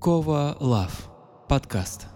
Кова Лав. Подкаст.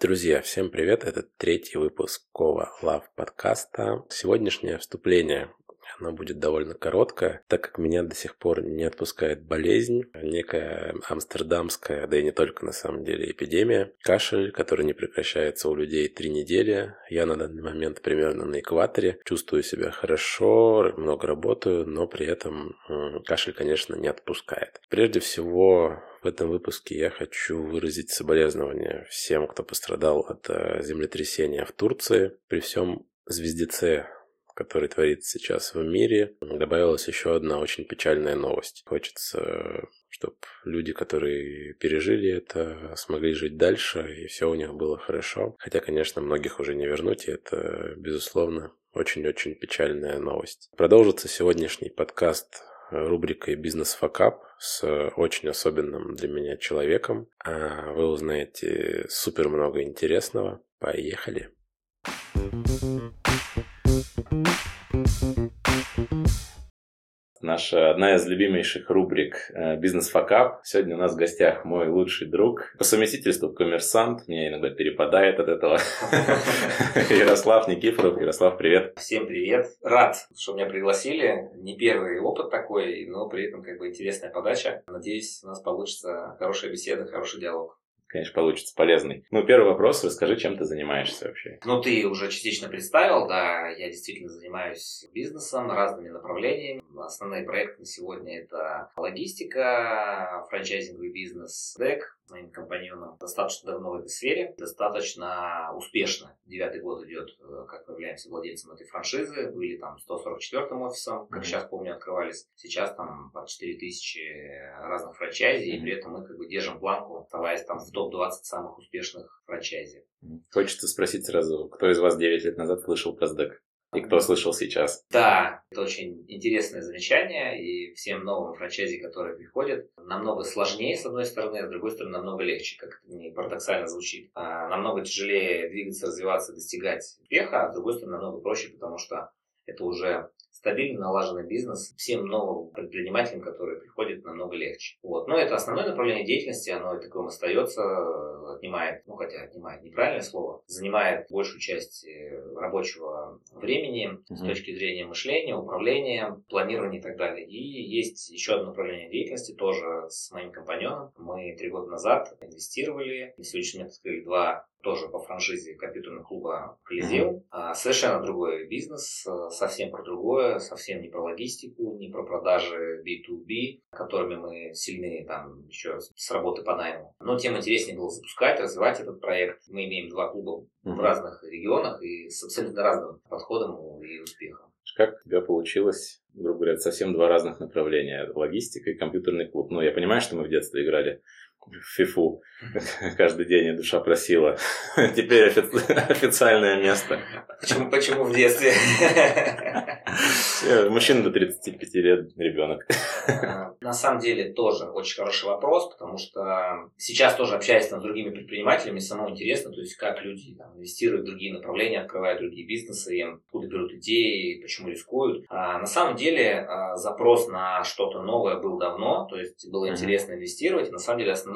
Друзья, всем привет! Это третий выпуск Кова Лав подкаста. Сегодняшнее вступление оно будет довольно короткое, так как меня до сих пор не отпускает болезнь, некая амстердамская, да и не только на самом деле эпидемия, кашель, который не прекращается у людей три недели. Я на данный момент примерно на экваторе, чувствую себя хорошо, много работаю, но при этом кашель, конечно, не отпускает. Прежде всего, в этом выпуске я хочу выразить соболезнования всем, кто пострадал от э, землетрясения в Турции. При всем звездеце который творится сейчас в мире, добавилась еще одна очень печальная новость. Хочется, чтобы люди, которые пережили это, смогли жить дальше, и все у них было хорошо. Хотя, конечно, многих уже не вернуть, и это, безусловно, очень-очень печальная новость. Продолжится сегодняшний подкаст рубрикой «Бизнес факап» с очень особенным для меня человеком. А вы узнаете супер много интересного. Поехали! Наша одна из любимейших рубрик э, «Бизнес факап». Сегодня у нас в гостях мой лучший друг. По совместительству коммерсант. Мне иногда перепадает от этого. Ярослав Никифоров. Ярослав, привет. Всем привет. Рад, что меня пригласили. Не первый опыт такой, но при этом как бы интересная подача. Надеюсь, у нас получится хорошая беседа, хороший диалог конечно, получится полезный. Ну, первый вопрос, расскажи, чем ты занимаешься вообще? Ну, ты уже частично представил, да, я действительно занимаюсь бизнесом, разными направлениями. Основные проекты на сегодня это логистика, франчайзинговый бизнес, ДЭК, моим компаньоном достаточно давно в этой сфере, достаточно успешно. Девятый год идет, э, как мы являемся владельцем этой франшизы. Были там 144-м офисом, как mm-hmm. сейчас помню, открывались. Сейчас там под 4000 разных франчайзи, mm-hmm. и при этом мы как бы держим планку, оставаясь там в топ-20 самых успешных франчайзи. Хочется спросить сразу, кто из вас 9 лет назад слышал про СДЭК? И кто слышал сейчас? Да, это очень интересное замечание, и всем новым франчайзи, которые приходят, намного сложнее, с одной стороны, а с другой стороны, намного легче, как это не парадоксально звучит. А намного тяжелее двигаться, развиваться, достигать успеха, а с другой стороны, намного проще, потому что это уже стабильно налаженный бизнес всем новым предпринимателям, которые приходят, намного легче. Вот. Но это основное направление деятельности, оно таковым остается, отнимает, ну хотя отнимает неправильное слово, занимает большую часть э, рабочего времени mm-hmm. с точки зрения мышления, управления, планирования и так далее. И есть еще одно направление деятельности, тоже с моим компаньоном. Мы три года назад инвестировали, на сегодняшний момент открыли два тоже по франшизе компьютерного клуба Колизеум. Mm-hmm. Совершенно другой бизнес, э, совсем про другое, совсем не про логистику, не про продажи B2B, которыми мы сильны там еще с работы по найму. Но тем интереснее было запускать, развивать этот проект. Мы имеем два клуба mm-hmm. в разных регионах и с абсолютно разным подходом и успехом. Как у тебя получилось, грубо говоря, совсем два разных направления. Логистика и компьютерный клуб. Ну, я понимаю, что мы в детстве играли в фифу каждый день, и душа просила. Теперь офи- официальное место. Почему, почему в детстве? Мужчина до 35 лет, ребенок. А, на самом деле тоже очень хороший вопрос, потому что сейчас тоже общаясь там, с другими предпринимателями, самому интересно, то есть как люди там, инвестируют в другие направления, открывают другие бизнесы, им откуда берут идеи, почему рискуют. А, на самом деле а, запрос на что-то новое был давно, то есть было интересно инвестировать. На самом деле основная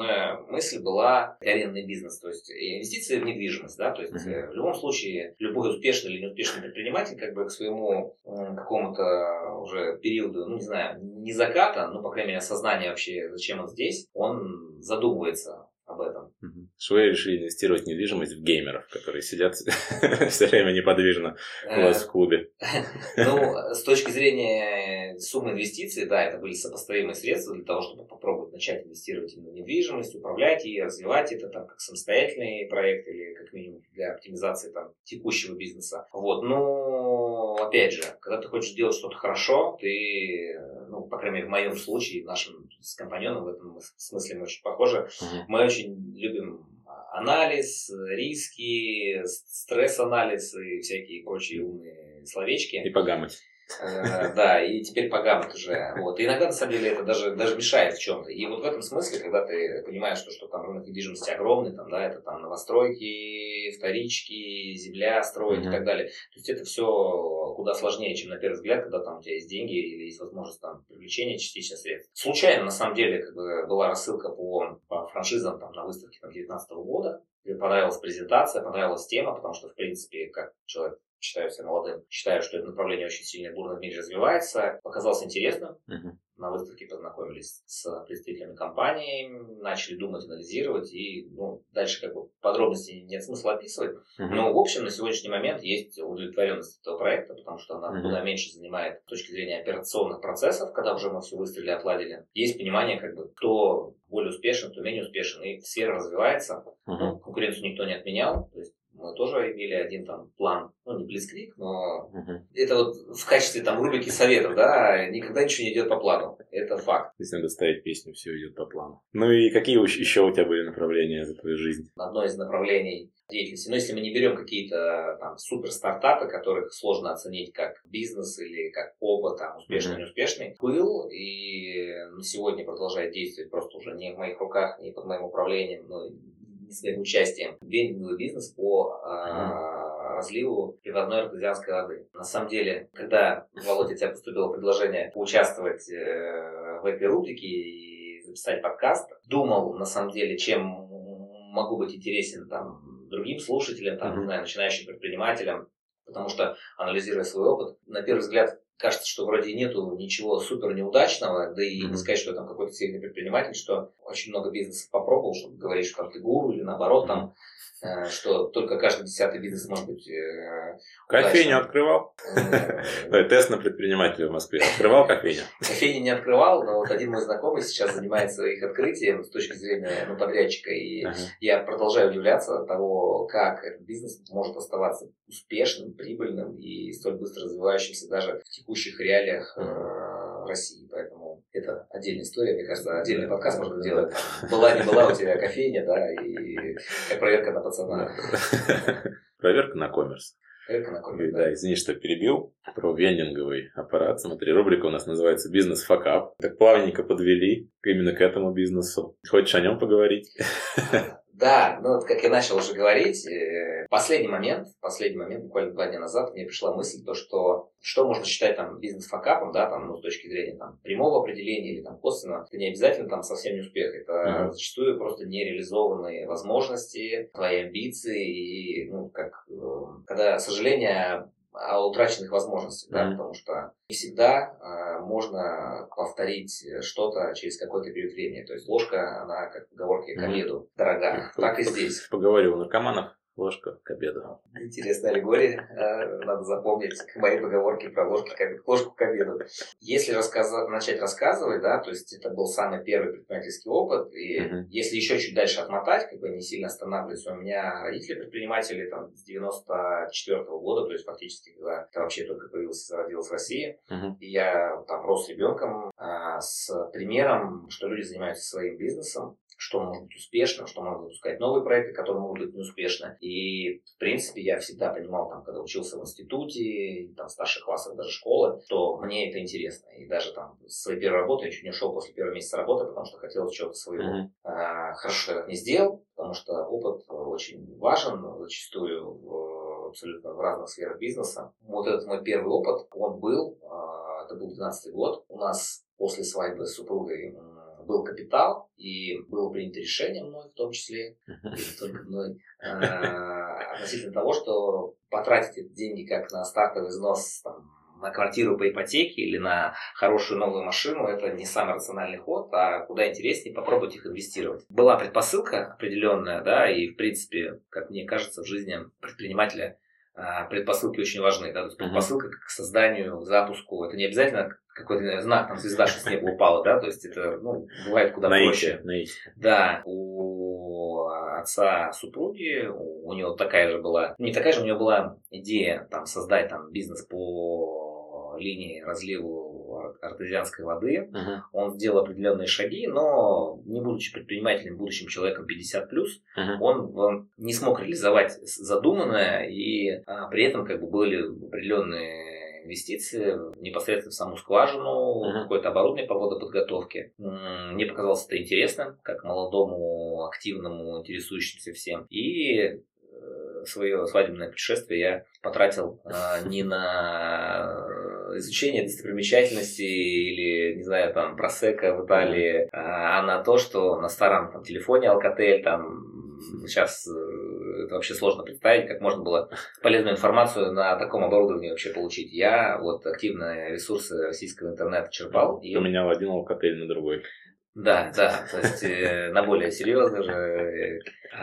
мысль была арендный бизнес, то есть инвестиции в недвижимость, да, то есть в любом случае любой успешный или неуспешный предприниматель как бы к своему какому-то уже периоду, ну не знаю, не заката, но, по крайней мере, осознания вообще, зачем он здесь, он задумывается об этом. Что вы решили инвестировать в недвижимость в геймеров, которые сидят все время неподвижно у вас в клубе? Ну, с точки зрения суммы инвестиций, да, это были сопоставимые средства для того, чтобы попробовать начать инвестировать в недвижимость, управлять и развивать это там как самостоятельный проект или как минимум для оптимизации там текущего бизнеса. Вот, но опять же, когда ты хочешь сделать что-то хорошо, ты, ну, по крайней мере, в моем случае, в нашем с компаньоном в этом смысле мы очень похожи, мы очень любим анализ, риски, стресс-анализ и всякие прочие умные словечки. И погамать. Э, да, и теперь погамот уже. Вот. И иногда, на самом деле, это даже, даже мешает в чем-то. И вот в этом смысле, когда ты понимаешь, что, что там рынок недвижимости огромный, там, да, это там новостройки, вторички, земля строить mm-hmm. и так далее. То есть это все куда сложнее, чем на первый взгляд, когда там у тебя есть деньги или есть возможность там привлечения частично средств. Случайно, на самом деле, как бы была рассылка по, по франшизам там, на выставке 2019 года. Мне понравилась презентация, понравилась тема, потому что, в принципе, как человек считаю себя молодым, считаю, что это направление очень сильно бурно в мире развивается. Показалось интересным. Uh-huh. На выставке познакомились с представителями компании, начали думать, анализировать, и ну, дальше как бы подробностей нет смысла описывать. Uh-huh. Но, в общем, на сегодняшний момент есть удовлетворенность этого проекта, потому что она uh-huh. куда меньше занимает с точки зрения операционных процессов, когда уже мы все выстрелили, отладили. Есть понимание, как бы, кто более успешен, кто менее успешен, и сфера развивается. Uh-huh. Ну, конкуренцию никто не отменял, то есть мы тоже имели один там план, ну не близкрик, но uh-huh. это вот в качестве там рубрики советов, да, никогда ничего не идет по плану, это факт. Если надо ставить песню, все идет по плану. Ну и какие еще у тебя были направления за твою жизнь? Одно из направлений деятельности. Но если мы не берем какие-то там супер стартапы, которых сложно оценить как бизнес или как опыт, там, успешный, mm-hmm. неуспешный, был и на сегодня продолжает действовать просто уже не в моих руках, не под моим управлением, но не своим участием вендинговый бизнес по э, разливу привозной артезианской воды. На самом деле, когда, Володя, тебе поступило предложение поучаствовать э, в этой рубрике и записать подкаст, думал, на самом деле, чем могу быть интересен там другим слушателям, там, mm-hmm. не знаю, начинающим предпринимателям, потому что, анализируя свой опыт, на первый взгляд кажется, что вроде нету ничего супер неудачного, да и не сказать, что я там какой-то сильный предприниматель, что очень много бизнесов попробовал, чтобы говорить, что там ты гуру или наоборот там Э, что только каждый десятый бизнес может быть э, Кофейню открывал? Э, тест на предпринимателя в Москве. Открывал кофейню? Кофейню не открывал, но вот один мой знакомый сейчас занимается их открытием с точки зрения ну, подрядчика, и я продолжаю удивляться того, как этот бизнес может оставаться успешным, прибыльным и столь быстро развивающимся даже в текущих реалиях России. Поэтому это отдельная история, мне кажется, отдельный подкаст можно делать. Была, не была у тебя кофейня, да, и как проверка на пацана. Проверка на коммерс. Проверка на коммерс, да. извини, что перебил. Про вендинговый аппарат. Смотри, рубрика у нас называется «Бизнес факап». Так плавненько подвели именно к этому бизнесу. Хочешь о нем поговорить? Да, ну вот как я начал уже говорить, э, последний момент, последний момент, буквально два дня назад, мне пришла мысль, то, что что можно считать там бизнес-факапом, да, там, ну, с точки зрения там, прямого определения или там косвенно, это не обязательно там совсем не успех, это mm-hmm. зачастую просто нереализованные возможности, твои амбиции, и, ну, как, э, когда сожаление о утраченных возможностях, mm-hmm. да, потому что не всегда э, можно повторить что-то через какой-то период времени. То есть ложка, она, как в поговорке, к обеду mm-hmm. дорога. Так и здесь. Поговорю у наркоманов ложка к обеду. Интересная аллегория. Э, надо запомнить мои поговорки про ложки, ложку к обеду. Если рассказа... начать рассказывать, да, то есть это был самый первый предпринимательский опыт, и uh-huh. если еще чуть дальше отмотать, как бы не сильно останавливаться, у меня родители предприниматели там с 94 -го года, то есть фактически, когда это вообще только появился, родился в России, uh-huh. и я там рос ребенком а, с примером, что люди занимаются своим бизнесом, что может быть успешно, что можно запускать новые проекты, которые могут быть неуспешны. И, в принципе, я всегда понимал, там, когда учился в институте, там, в старших классах даже школы, что мне это интересно. И даже там с своей первой работы я чуть не ушел после первого месяца работы, потому что хотел чего-то своего. Mm-hmm. А, хорошо, что я так не сделал, потому что опыт очень важен, зачастую в, абсолютно в разных сферах бизнеса. Вот этот мой первый опыт, он был, а, это был 12 год. У нас после свадьбы с супругой был капитал, и было принято решение мной, в том числе, и только мной, а, относительно того, что потратить эти деньги как на стартовый взнос там, на квартиру по ипотеке или на хорошую новую машину, это не самый рациональный ход, а куда интереснее попробовать их инвестировать. Была предпосылка определенная, да, и в принципе, как мне кажется, в жизни предпринимателя предпосылки очень важны. Да? То есть предпосылка к созданию, к запуску. Это не обязательно какой-то знак, там звезда, что с неба упала, да, то есть это, ну, бывает куда наитие, проще. Наитие. Да, у отца супруги, у, у него такая же была, не такая же, у него была идея там создать там бизнес по линии разливу артезианской воды. Uh-huh. Он сделал определенные шаги, но не будучи предпринимателем, будущим человеком 50 плюс, uh-huh. он, он не смог реализовать задуманное, и а, при этом как бы были определенные инвестиции непосредственно в саму скважину, Мгм. какое-то оборудование по водоподготовке. Мне показалось это интересным, как молодому, активному, интересующемуся всем. И э, свое свадебное путешествие я потратил э, не на изучение достопримечательностей или, не знаю, там, просека в Италии, а на то, что на старом там, телефоне Alcatel, там, сейчас э, это вообще сложно представить, как можно было полезную информацию на таком оборудовании вообще получить. Я вот активно ресурсы российского интернета черпал. И... Поменял один алкотель на другой. Да, да, то есть э, на более серьезно же. э,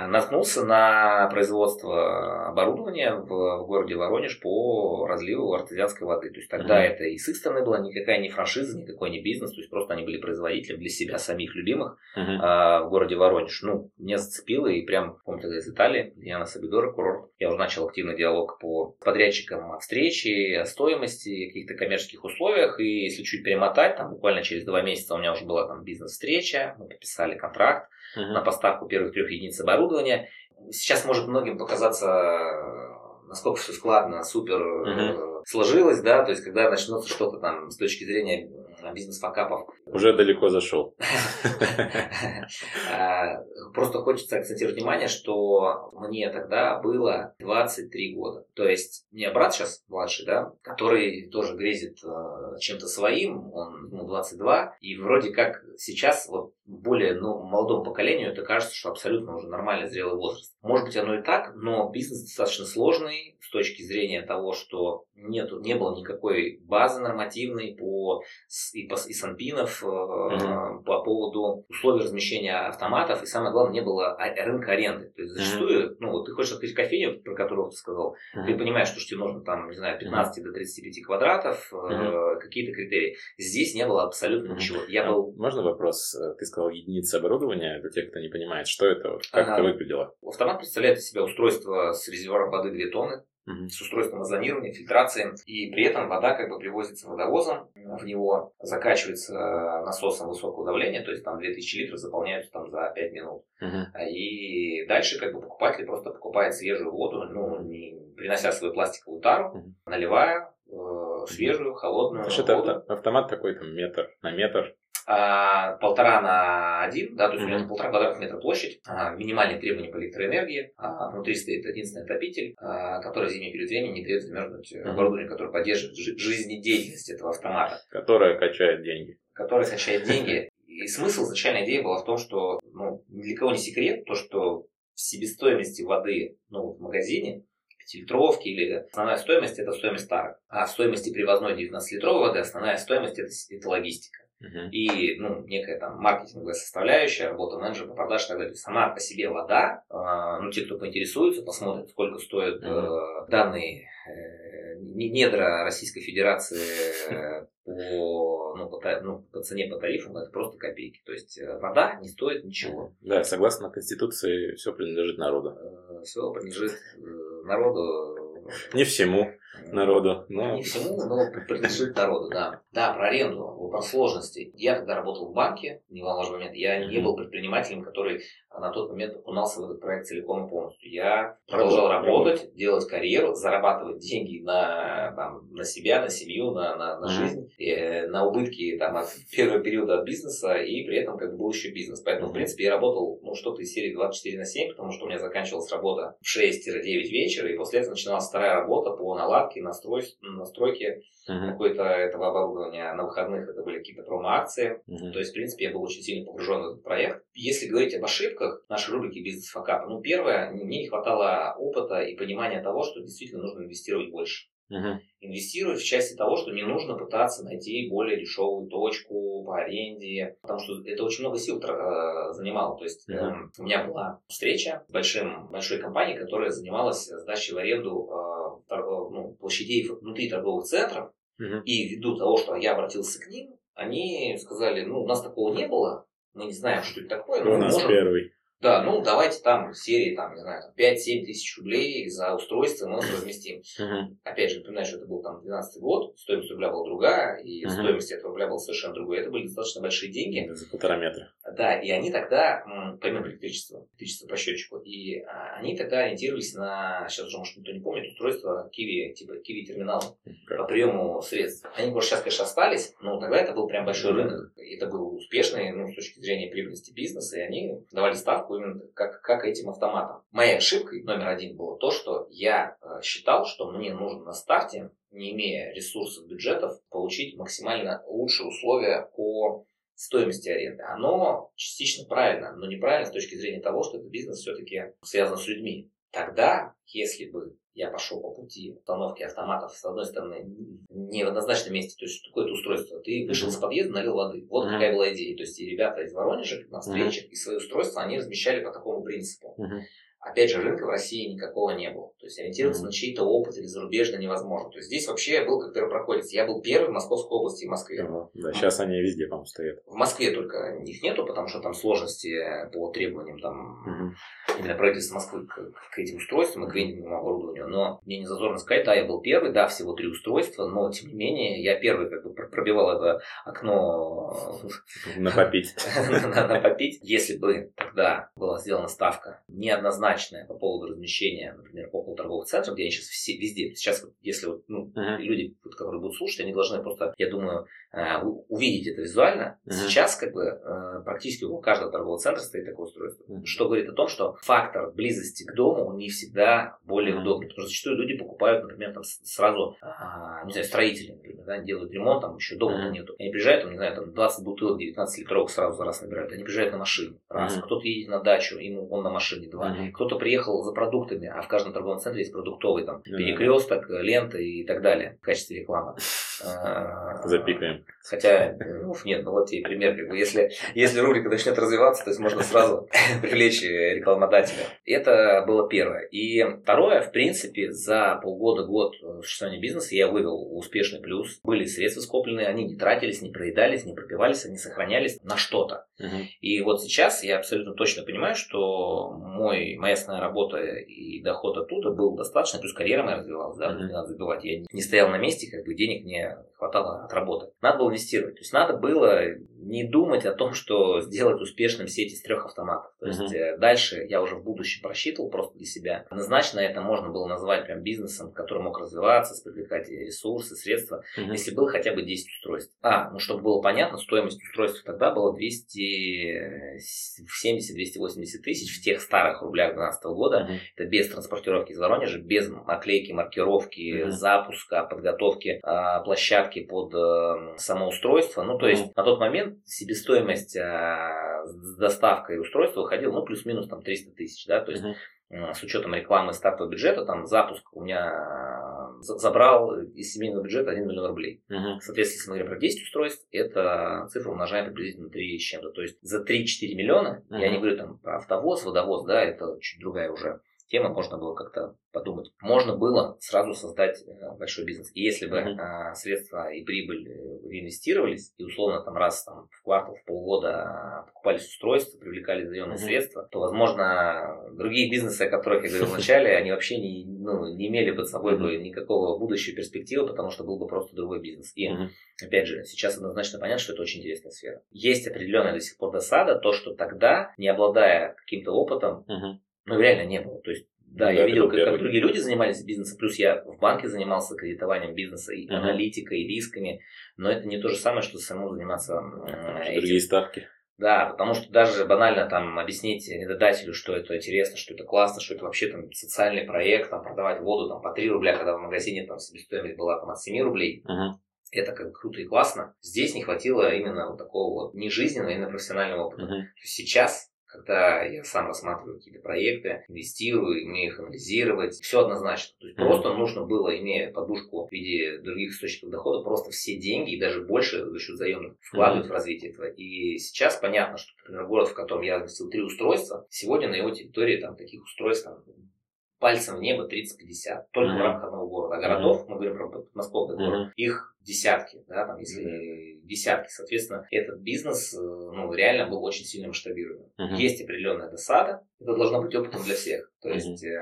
Наткнулся на производство оборудования в, в городе Воронеж по разливу артезианской воды. То есть тогда Мгм. это и с их стороны была никакая не франшиза, никакой не бизнес, то есть просто они были производителем для себя самих любимых Мгм. а, в городе Воронеж. Ну, меня зацепило, и прям, помню, тогда из Италии, я на Сабидора, курорт, я уже начал активный диалог по подрядчикам о встрече, о стоимости, каких-то коммерческих условиях, и если чуть перемотать, там буквально через два месяца у меня уже была там бизнес-встреча, мы подписали контракт Мгм. на поставку первых трех единиц оборудования. Сейчас может многим показаться, насколько все складно, супер э, сложилось, да, то есть когда начнется что-то там с точки зрения бизнес-факапов, Уже далеко зашел. А, Просто хочется акцентировать внимание, что мне тогда было 23 года. То есть у меня брат сейчас младший, да, который тоже грезит э, чем-то своим, он ему 22, и вроде как сейчас вот более ну, молодому поколению это кажется, что абсолютно уже нормальный зрелый возраст. Может быть оно и так, но бизнес достаточно сложный с точки зрения того, что нету, не было никакой базы нормативной по, и, и санпинов э, Мгм. по поводу условий размещения автоматов, и самое главное, не было рынка аренды. То есть зачастую, ну вот ты хочешь открыть кофейню, про которую ты сказал, ты Мгм. понимаешь, что тебе нужно там, не знаю, 15 до 35 квадратов, э, Мгм. какие-то критерии. Здесь не было абсолютно Мгм. ничего. Я А был Можно вопрос? Э, Ты сказал единицы оборудования. Для тех, кто не понимает, что это? Как Ага. это выглядело? Автомат представляет из себя устройство с резервуаром воды 2 тонны, С устройством озонирования, фильтрации, и при этом вода как бы привозится водовозом, в него закачивается насосом высокого давления, то есть там 2000 литров заполняются там за 5 минут. Мгм. И дальше как бы покупатель просто покупает свежую воду, ну, не принося свою пластиковую тару, Мгм. наливая э, свежую, холодную есть это авто- автомат такой там метр на метр. А, полтора на один, да, то есть у Мгм. него полтора квадратных метра площадь, а, минимальные требования по электроэнергии, а, внутри стоит единственный отопитель, а, который в зимний период времени не дает замерзнуть Мгм. оборудование, которое поддерживает жи- жизнедеятельность этого автомата, Которая качает деньги. который качает деньги. И смысл изначальной идеи была в том, что ну, ни для кого не секрет, то, что в себестоимости воды ну, в магазине, пятилитровки или основная стоимость это стоимость тарок. А в стоимости привозной 19-литровой воды основная стоимость это, это логистика Мгм. и ну, некая там маркетинговая составляющая, работа менеджера по продаже и так далее. Сама по себе вода, э, ну, те, кто поинтересуется, посмотрят, сколько стоят э, данные э, не- недра Российской Федерации э, по, ну, по, ну, по цене, по тарифам, это просто копейки. То есть э, вода не стоит ничего. Да, согласно Конституции, все принадлежит народу. Все принадлежит э, народу. Не всему народу, но Не всему, но принадлежит народу, да. Да, про аренду, вопрос сложностей. Я тогда работал в банке, невозможный момент, я не был предпринимателем, который на тот момент окунался в этот проект целиком и полностью. Я продолжал работать, делать карьеру, зарабатывать деньги на, там, на себя, на семью, на, на, на жизнь, э, на убытки там, от первого периода от бизнеса, и при этом как бы был еще бизнес. Поэтому, в принципе, я работал ну, что-то из серии 24 на 7, потому что у меня заканчивалась работа в 6-9 вечера, и после этого начиналась вторая работа по наладке, настрой, настройке Мгм. какой-то этого оборудования. На выходных это были какие-то промо-акции. Мгм. То есть, в принципе, я был очень сильно погружен в этот проект. Если говорить об ошибках нашей рубрики «Бизнес факапа», ну, первое, мне не хватало опыта и понимания того, что действительно нужно инвестировать больше. Мгм. Инвестировать в части того, что не нужно пытаться найти более дешевую точку по аренде, потому что это очень много сил э, занимало. То есть Мгм. эм, у меня была встреча с большим, большой компанией, которая занималась сдачей в аренду э, тор- э, ну, площадей внутри торговых центров, Мгм. и ввиду того, что я обратился к ним, они сказали, ну, у нас такого не было, мы не знаем, что это такое, но У мы нас можем... первый. Да, ну, давайте там серии, там, не знаю, там, 5-7 тысяч рублей за устройство мы разместим. Опять же, напоминаю, что это был там 12 год, стоимость рубля была другая, и стоимость этого рубля была совершенно другой. Это были достаточно большие деньги. За полтора метра. Да, и они тогда, помимо электричества, электричество по счетчику, и а, они тогда ориентировались на, сейчас уже, может, никто не помнит, устройство Kiwi, типа Kiwi терминал по приему средств. Они, может, сейчас, конечно, остались, но тогда это был прям большой рынок. И это был успешный, ну, с точки зрения прибыльности бизнеса, и они давали ставку именно как, как этим автоматам. Моей ошибкой номер один было то, что я э, считал, что мне нужно на старте, не имея ресурсов, бюджетов, получить максимально лучшие условия по стоимости аренды. Оно частично правильно, но неправильно с точки зрения того, что этот бизнес все-таки связан с людьми. Тогда, если бы я пошел по пути установки автоматов, с одной стороны, не в однозначном месте, то есть какое-то устройство, ты вышел с подъезда, налил воды. Вот какая была идея. То есть и ребята из Воронежа на встречах, и свои устройства они размещали по такому принципу. Опять же, рынка в России никакого не было. То есть ориентироваться mm-hmm. на чей-то опыт или зарубежно невозможно. То есть здесь вообще я был как первопроходец. Я был первый в Московской области и Москве. Mm-hmm. Да, сейчас они везде, по-моему, стоят. В Москве только их нету, потому что там сложности по требованиям там mm-hmm. именно правительства Москвы к, к этим устройствам и к вендинговому оборудованию. Но мне не зазорно сказать, да, я был первый, да, всего три устройства, но тем не менее я первый как бы пробивал это окно на попить. на попить. Если бы тогда была сделана ставка неоднозначно однозначная по поводу размещения, например, около торговых центров, где они сейчас все везде. Сейчас, если вот, ну, uh-huh. люди, которые будут слушать, они должны просто, я думаю, э, увидеть это визуально. Uh-huh. Сейчас, как бы, э, практически у каждого торгового центра стоит такое устройство. Uh-huh. Что говорит о том, что фактор близости к дому, он не всегда более uh-huh. удобный. Потому что зачастую люди покупают, например, там сразу, а, не знаю, строители, например, да, делают ремонт, там еще дома uh-huh. нету. Они приезжают, там, не знаю, там 20 бутылок 19 литровых сразу за раз набирают. Они приезжают на машине. Раз. Uh-huh. Кто-то едет на дачу, ему он на машине. Два. Uh-huh. Кто-то приехал за продуктами, а в каждом торговом центре есть продуктовый, там, да, перекресток, лента и так далее в качестве рекламы. А, Запикаем. Хотя, ну, нет, ну вот и пример, как бы, если, если рубрика начнет развиваться, то есть можно сразу привлечь рекламодателя. Это было первое. И второе, в принципе, за полгода-год существования бизнеса я вывел успешный плюс. Были средства скопленные, они не тратились, не проедались, не пропивались, они сохранялись на что-то. Угу. И вот сейчас я абсолютно точно понимаю, что мой, моя основная работа и доход оттуда был достаточно, плюс карьера моя развивалась, да, mm-hmm. не надо забывать. Я не стоял на месте, как бы денег мне хватало от работы. Надо было инвестировать. То есть надо было не думать о том, что сделать успешным сеть из трех автоматов. То есть uh-huh. дальше я уже в будущем просчитывал просто для себя. Однозначно это можно было назвать прям бизнесом, который мог развиваться, привлекать ресурсы, средства, uh-huh. если было хотя бы 10 устройств. А, ну чтобы было понятно, стоимость устройства тогда была 270-280 тысяч в тех старых рублях 2012 года. Uh-huh. Это без транспортировки из Воронежа, без наклейки, маркировки, uh-huh. запуска, подготовки э, площадки под э, самоустройство. Ну, то есть на тот момент себестоимость а, с доставкой устройства выходила, ну, плюс-минус там 300 тысяч, да, то есть uh-huh. с учетом рекламы стартового бюджета, там запуск у меня забрал из семейного бюджета 1 миллион рублей. Uh-huh. Соответственно, если мы говорим про 10 устройств, это цифра умножаем приблизительно 3 с чем-то. То есть за 3-4 миллиона, uh-huh. я не говорю там про автовоз, водовоз, да, это чуть другая уже тема, можно было как-то подумать. Можно было сразу создать э, большой бизнес. И если бы mm-hmm. средства и прибыль э, реинвестировались, и условно там раз там, в квартал, в полгода покупались устройства, привлекали заемные mm-hmm. средства, то, возможно, другие бизнесы, о которых я говорил вначале, они вообще не, ну, не имели под собой бы никакого будущего перспективы, потому что был бы просто другой бизнес. И, mm-hmm. опять же, сейчас однозначно понятно, что это очень интересная сфера. Есть определенная до сих пор досада, то, что тогда, не обладая каким-то опытом, mm-hmm ну, реально не было. То есть, да, ну, я видел, как, как другие люди занимались бизнесом, плюс я в банке занимался кредитованием бизнеса и uh-huh. аналитикой, и рисками, но это не то же самое, что самому заниматься этим. Другие ставки. Да, потому что даже банально там объяснить арендодателю, что это интересно, что это классно, что это вообще там социальный проект, там продавать воду там по 3 рубля, когда в магазине там себестоимость была там от 7 рублей. Uh-huh. Это как бы круто и классно. Здесь не хватило именно вот такого вот не жизненного, а именно профессионального опыта. Uh-huh. сейчас когда я сам рассматриваю какие-то проекты, инвестирую, умею их анализировать, все однозначно. То есть просто нужно было, имея подушку в виде других источников дохода, просто все деньги и даже больше за счет заемных вкладывать mm-hmm. в развитие этого. И сейчас понятно, что, например, город, в котором я разместил три устройства, сегодня на его территории там таких устройств там, пальцем в небо 30-50, только mm-hmm. в рамках одного города. А городов, mm-hmm. мы говорим про подмосковный город, mm-hmm. их десятки, да, там, если mm-hmm. десятки. Соответственно, этот бизнес, ну, реально был очень сильно масштабируемым. Mm-hmm. Есть определенная досада, это должно быть опытом для всех. То есть, э,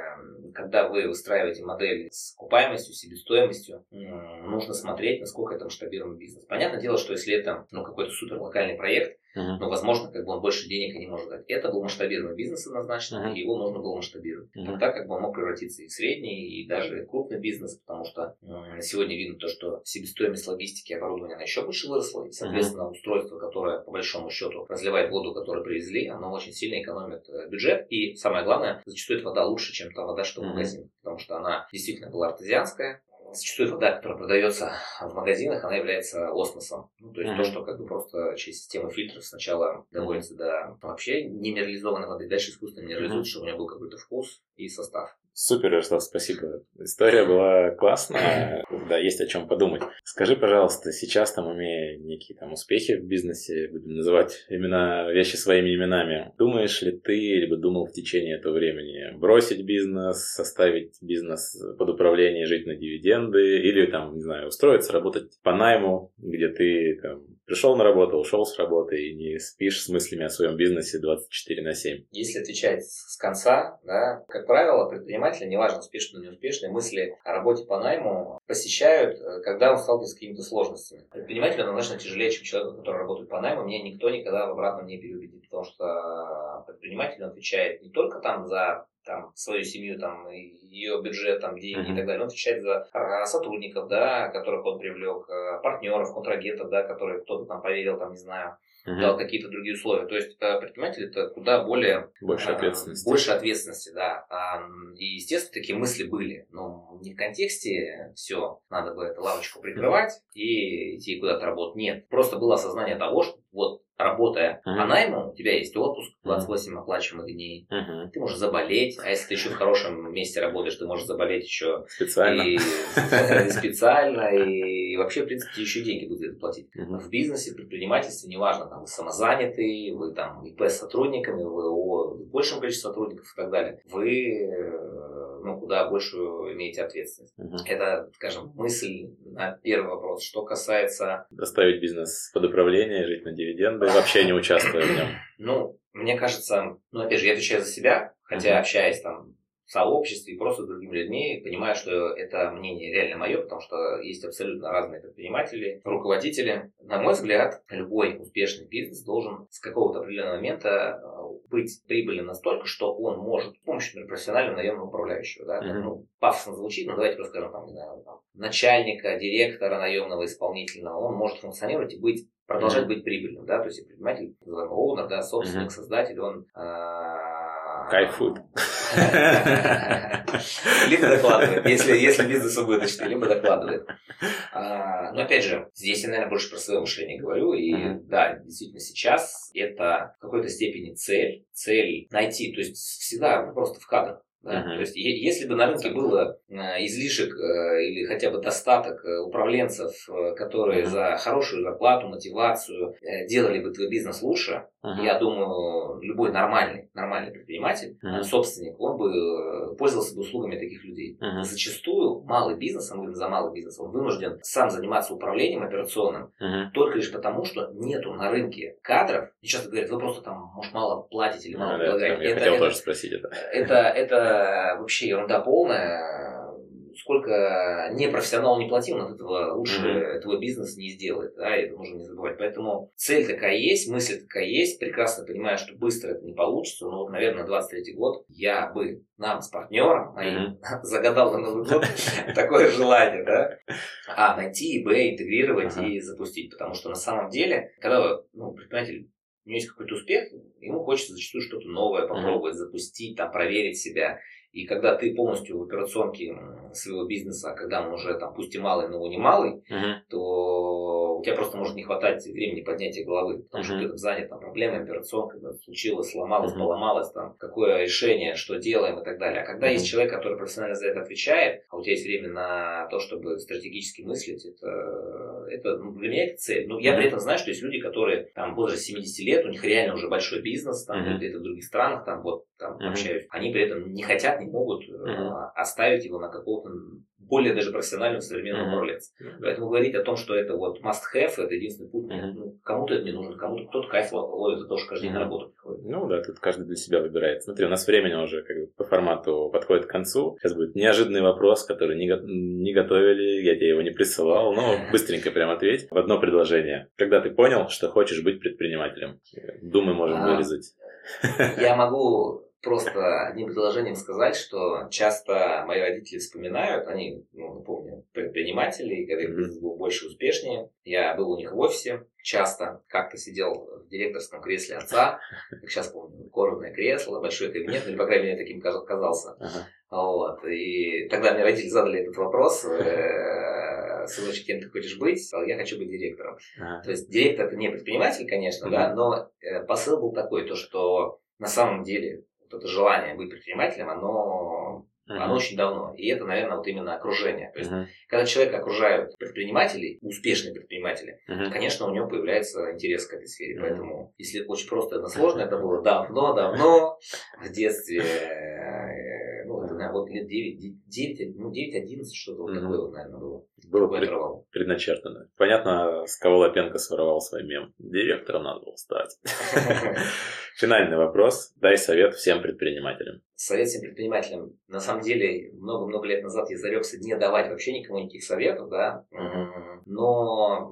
когда вы выстраиваете модель с окупаемостью, себестоимостью, нужно смотреть, насколько это масштабируемый бизнес. Понятное дело, что если это ну, какой-то супер локальный проект, Uh-huh. Но, возможно, как бы он больше денег и не может дать. Это был масштабируемый бизнес однозначно, uh-huh. и его нужно было масштабировать. Uh-huh. Так как бы он мог превратиться и в средний, и даже крупный бизнес, потому что э, сегодня видно то, что себестоимость логистики и оборудования она еще больше выросла, и, соответственно, uh-huh. устройство, которое, по большому счету, разливает воду, которую привезли, оно очень сильно экономит э, бюджет, и самое главное, зачастую эта вода лучше, чем та вода, что в магазине, потому что она действительно была артезианская, зачастую вода, которая продается в магазинах, она является осмосом. Ну, то есть mm-hmm. то, что как бы просто через систему фильтров сначала доводится до вообще неминерализованной воды, дальше искусственно минерализуют, mm-hmm. чтобы у нее был какой-то вкус и состав. Супер, Ярослав, спасибо. История была классная, да, есть о чем подумать. Скажи, пожалуйста, сейчас там, имея некие там успехи в бизнесе, будем называть имена, вещи своими именами, думаешь ли ты, либо думал в течение этого времени, бросить бизнес, составить бизнес под управление, жить на дивиденды, или там, не знаю, устроиться, работать по найму, где ты там пришел на работу, ушел с работы и не спишь с мыслями о своем бизнесе 24 на 7? Если отвечать с конца, да, как правило, предприниматели, неважно, успешный или неуспешный, мысли о работе по найму посещают, э, когда он сталкивается с какими-то сложностями. Предпринимателю однозначно тяжелее, чем человеку, который работает по найму. Мне никто никогда в обратном не переубедит, потому что предприниматель отвечает не только там за там, свою семью, там, ее бюджет, там, деньги mm-hmm. и так далее. Он отвечает за сотрудников, да, которых он привлек, э, партнеров, контрагентов, да, которые кто-то там поверил, там, не знаю, угу. дал какие-то другие условия. То есть э, предприниматель это куда более... Больше ответственности. Больше ответственности, да. И, естественно, такие мысли были. Но не в контексте все, надо бы эту лавочку прикрывать угу. и идти куда-то работать. Нет. Просто было осознание того, что вот работая uh-huh. по найму, у тебя есть отпуск, 28 uh-huh. оплачиваемых дней, uh-huh. ты можешь заболеть, а если ты еще в хорошем месте работаешь, ты можешь заболеть еще специально, и, специально, и вообще, в принципе, еще деньги будут это платить. Uh-huh. В бизнесе, в предпринимательстве, неважно, там, вы самозанятый, вы там ИП с сотрудниками, вы о большем количестве сотрудников и так далее, вы ну, куда большую имеете ответственность. Угу. Это, скажем, мысль на первый вопрос. Что касается... Доставить бизнес под управление, жить на дивиденды, вообще не участвуя в нем. Ну, мне кажется, ну, опять же, я отвечаю за себя, хотя общаясь там сообществе и просто с другими людьми, понимая, что это мнение реально мое, потому что есть абсолютно разные предприниматели, руководители. На мой взгляд, любой успешный бизнес должен с какого-то определенного момента э, быть прибыльным настолько, что он может с помощью например, профессионального наемного управляющего, да, mm-hmm. ну, пафосно звучит, но давайте просто скажем, там, не знаю, там, начальника, директора наемного исполнительного, он может функционировать и быть продолжать mm-hmm. быть прибыльным, да, то есть предприниматель, оунер, да, собственник, mm-hmm. создатель, он э, Кайфует. Либо докладывает, если, если бизнес убыточный, либо докладывает. А, но опять же, здесь я, наверное, больше про свое мышление говорю. И да, действительно, сейчас это в какой-то степени цель. Цель найти, то есть всегда просто в кадрах. Да? Uh-huh. То есть, если бы на рынке было э, излишек э, или хотя бы достаток э, управленцев, которые uh-huh. за хорошую зарплату, мотивацию делали бы твой бизнес лучше, uh-huh. я думаю, любой нормальный, нормальный предприниматель, uh-huh. собственник, он бы пользовался бы услугами таких людей. Uh-huh. Зачастую малый бизнес, мы говорим за малый бизнес, он вынужден сам заниматься управлением операционным uh-huh. только лишь потому, что нету на рынке кадров. И часто говорят, вы просто там, может, мало платите или мало uh-huh, предлагаете. Я это, хотел это, тоже спросить это. Это, это вообще ерунда полная. Сколько непрофессионал не платил, от этого лучше mm-hmm. твой бизнес не сделает. Да, это нужно не забывать. Поэтому цель такая есть, мысль такая есть. Прекрасно понимаю, что быстро это не получится. Но вот, наверное, 23 год я бы нам с партнером моим mm-hmm. загадал на Новый год такое желание, да, а найти и, б, интегрировать и запустить. Потому что на самом деле, когда ну, предприниматель у него есть какой-то успех, ему хочется зачастую что-то новое попробовать, mm-hmm. запустить, там, проверить себя. И когда ты полностью в операционке своего бизнеса, когда он уже там пусть и малый, но не малый, uh-huh. то у тебя просто может не хватать времени поднятия головы, потому uh-huh. что ты там занят там, проблемой операционкой, когда случилось, сломалось, uh-huh. поломалось, там, какое решение, что делаем и так далее. А когда uh-huh. есть человек, который профессионально за это отвечает, а у тебя есть время на то, чтобы стратегически мыслить, это, это ну, для меня это цель. Но ну, я uh-huh. при этом знаю, что есть люди, которые там в возрасте 70 лет, у них реально уже большой бизнес, там, uh-huh. где-то в других странах, там, вот, там, uh-huh. общаюсь, они при этом не хотят, не могут uh-huh. оставить его на какого-то более даже профессионального современного Мгм. управленца. Поэтому говорить о том, что это вот must-have, это единственный путь. Мгм. Ну, кому-то это не нужно, кому-то кто-то кайф ловит за то, что каждый день на Мгм. работу приходит. Ну да, тут каждый для себя выбирает. Смотри, у нас времени уже как бы по формату подходит к концу. Сейчас будет неожиданный вопрос, который не, не готовили, я тебе его не присылал, но быстренько прям ответь в одно предложение. Когда ты понял, что хочешь быть предпринимателем? Думы можем А. вырезать. Я могу просто одним предложением сказать, что часто мои родители вспоминают, они, ну, помню, предприниматели, и когда их Мгм. бизнес был больше успешнее, я был у них в офисе, часто как-то сидел в директорском кресле отца, как сейчас помню, кожаное кресло, большой кабинет, ну, или, по крайней мере, таким каз- казался. Ага. Вот. И тогда мне родители задали этот вопрос, э, сыночек, кем ты хочешь быть? Я сказал, я хочу быть директором. Ага. То есть директор это не предприниматель, конечно, да, но э, посыл был такой, то что на самом деле вот это желание быть предпринимателем, оно, оно Мгм. очень давно. И это, наверное, вот именно окружение. То есть, Мгм. когда человека окружают предприниматели, успешные предприниматели, Мгм. конечно, у него появляется интерес к этой сфере. Мгм. Поэтому, если очень просто и односложно, это было давно-давно, в детстве, это, наверное, вот лет 9, 9, ну, 9-11, что-то вот Мгм. такое вот, наверное, было. Было пред- предначертано. Понятно, с кого Лапенко своровал свой мем. Директором надо было стать. Финальный вопрос. Дай совет всем предпринимателям. совет всем предпринимателям. На самом деле, много-много лет назад я зарекся не давать вообще никому никаких советов, да. Но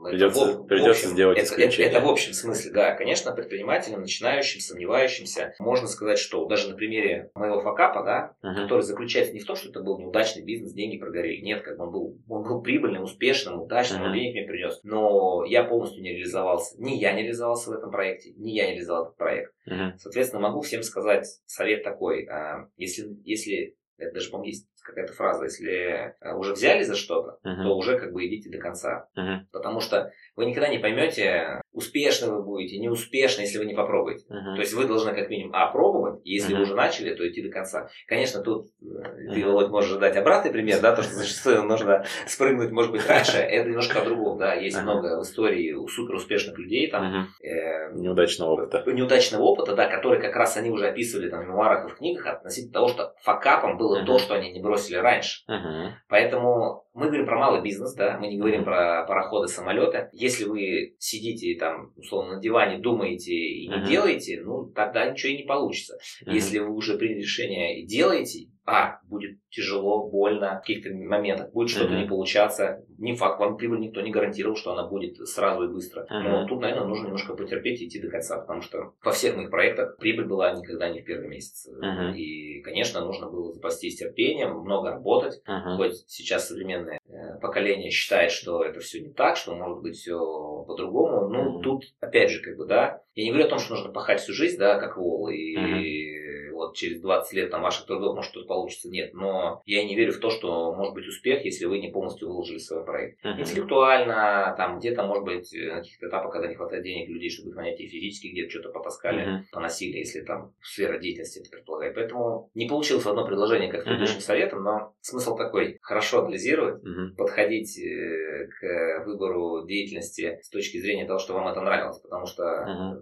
м, это Придется- в об- в придется общем- сделать это, это- это в общем смысле, да. Конечно, предпринимателям, начинающим, сомневающимся, можно сказать, что даже на примере моего факапа, да, Мгм. который заключается не в том, что это был неудачный бизнес, деньги прогорели. Нет, как бы он был, он был прибыльным, успешным, удачным, он Мгм. денег мне принес. Но я полностью не реализовался. Ни я не реализовался в этом проекте, ни я не реализовал этот проект. Мгм. Соответственно, могу всем сказать совет такой. а, Если, если это даже, по-моему, есть какая-то фраза, если а, уже взяли за что-то, Мгм. то уже как бы идите до конца. Мгм. Потому что вы никогда не поймете, успешны вы будете, неуспешны, если вы не попробуете. Мгм. То есть вы должны как минимум, а, пробовать, и если Мгм. вы уже начали, то идти до конца. Конечно, тут э, ты. Володь, можешь дать обратный пример, да, то, что зачастую нужно спрыгнуть, может быть, раньше, это немножко о другом, да, есть Ага. много в истории у супер успешных людей, там, Мгм. э, Неудачного опыта. неудачного опыта, да, который как раз они уже описывали там, в мемуарах и в книгах относительно того, что факапом было Мгм. то, что они не бросили раньше. Мгм. Поэтому мы говорим про малый бизнес, да, мы не говорим про пароходы, самолеты. Если вы сидите там, условно, на диване думаете и не Мгм. делаете, ну, тогда ничего и не получится. Мгм. Если вы уже приняли решение и делаете, а, будет тяжело, больно в каких-то моментах, будет что-то Мгм. не получаться. Не факт, вам прибыль никто не гарантировал, что она будет сразу и быстро. Но Мгм. тут, наверное, нужно немножко потерпеть и идти до конца, потому что во всех моих проектах прибыль была никогда не в первый месяц. Мгм. И, конечно, нужно было запастись терпением, много работать. Мгм. Хоть сейчас современное э, поколение считает, что это все не так, что может быть все по-другому. Ну, Мгм. тут, опять же, как бы, да, я не говорю о том, что нужно пахать всю жизнь, да, как вол, и Мгм. Вот через 20 лет там ваших трудов может что-то получится. Нет, но я не верю в то, что может быть успех, если вы не полностью выложили свой проект. Мгм. Интеллектуально, там где-то, может быть, э, на каких-то этапах, когда не хватает денег людей, чтобы их нанять и физически где-то что-то потаскали, Мгм. поносили, если там сфера деятельности это предполагает. Поэтому не получилось одно предложение как с предыдущим советом, но смысл такой. Хорошо анализировать, Мгм. подходить э, к выбору деятельности с точки зрения того, что вам это нравилось, потому что Мгм.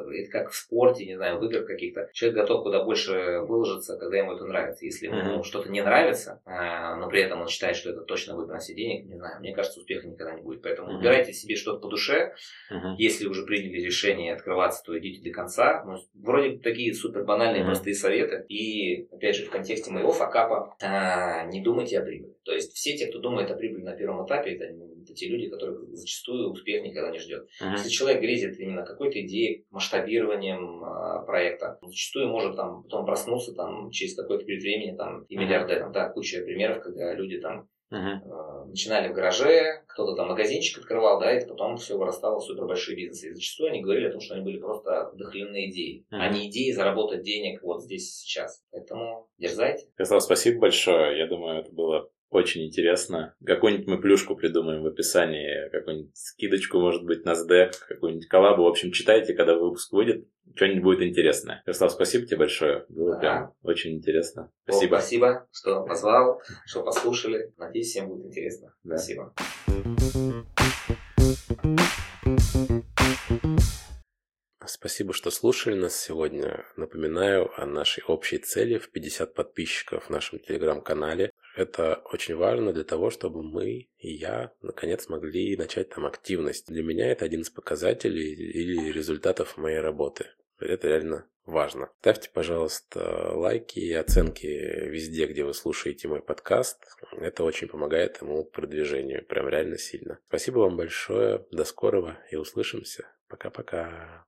Это как в спорте, не знаю, в играх каких-то. Человек готов куда больше выложиться, когда ему это нравится. Если ему Мгм. что-то не нравится, а, но при этом он считает, что это точно будет приносить денег, не знаю, мне кажется, успеха никогда не будет. Поэтому Мгм. выбирайте себе что-то по душе. Мгм. Если уже приняли решение открываться, то идите до конца. Ну, вроде такие супер банальные, Мгм. простые советы. И, опять же, в контексте моего факапа, а, не думайте о прибыли. То есть все те, кто думает о прибыли на первом этапе, это, это те люди, которых зачастую успех никогда не ждет. Мгм. Если человек грезит именно какой-то идеей, масштабированием а, проекта, он зачастую может там потом проснуться там через какой-то период времени там и миллиардером. Да, куча примеров, когда люди там э, начинали в гараже, кто-то там магазинчик открывал, да, и потом все вырастало в супер большие бизнесы. И зачастую они говорили о том, что они были просто вдохновлены идеей, Мгм. а не идеей заработать денег вот здесь и сейчас. Поэтому дерзайте. Ярослав, спасибо большое. Я думаю, это было очень интересно. Какую-нибудь мы плюшку придумаем в описании, какую-нибудь скидочку, может быть, на SDEC, какую-нибудь коллабу. В общем, читайте, когда выпуск выйдет. Что-нибудь будет интересное. Ярослав, спасибо тебе большое. Было Да. прям очень интересно. О, Спасибо. спасибо, что позвал, что послушали. Надеюсь, всем будет интересно. Да. Спасибо. Спасибо, что слушали нас сегодня. Напоминаю о нашей общей цели в 50 подписчиков в нашем телеграм-канале. Это очень важно для того, чтобы мы и я наконец могли начать там активность. Для меня это один из показателей или результатов моей работы. Это реально важно. Ставьте, пожалуйста, лайки и оценки везде, где вы слушаете мой подкаст. Это очень помогает ему продвижению, прям реально сильно. Спасибо вам большое, до скорого и услышимся. Пока-пока.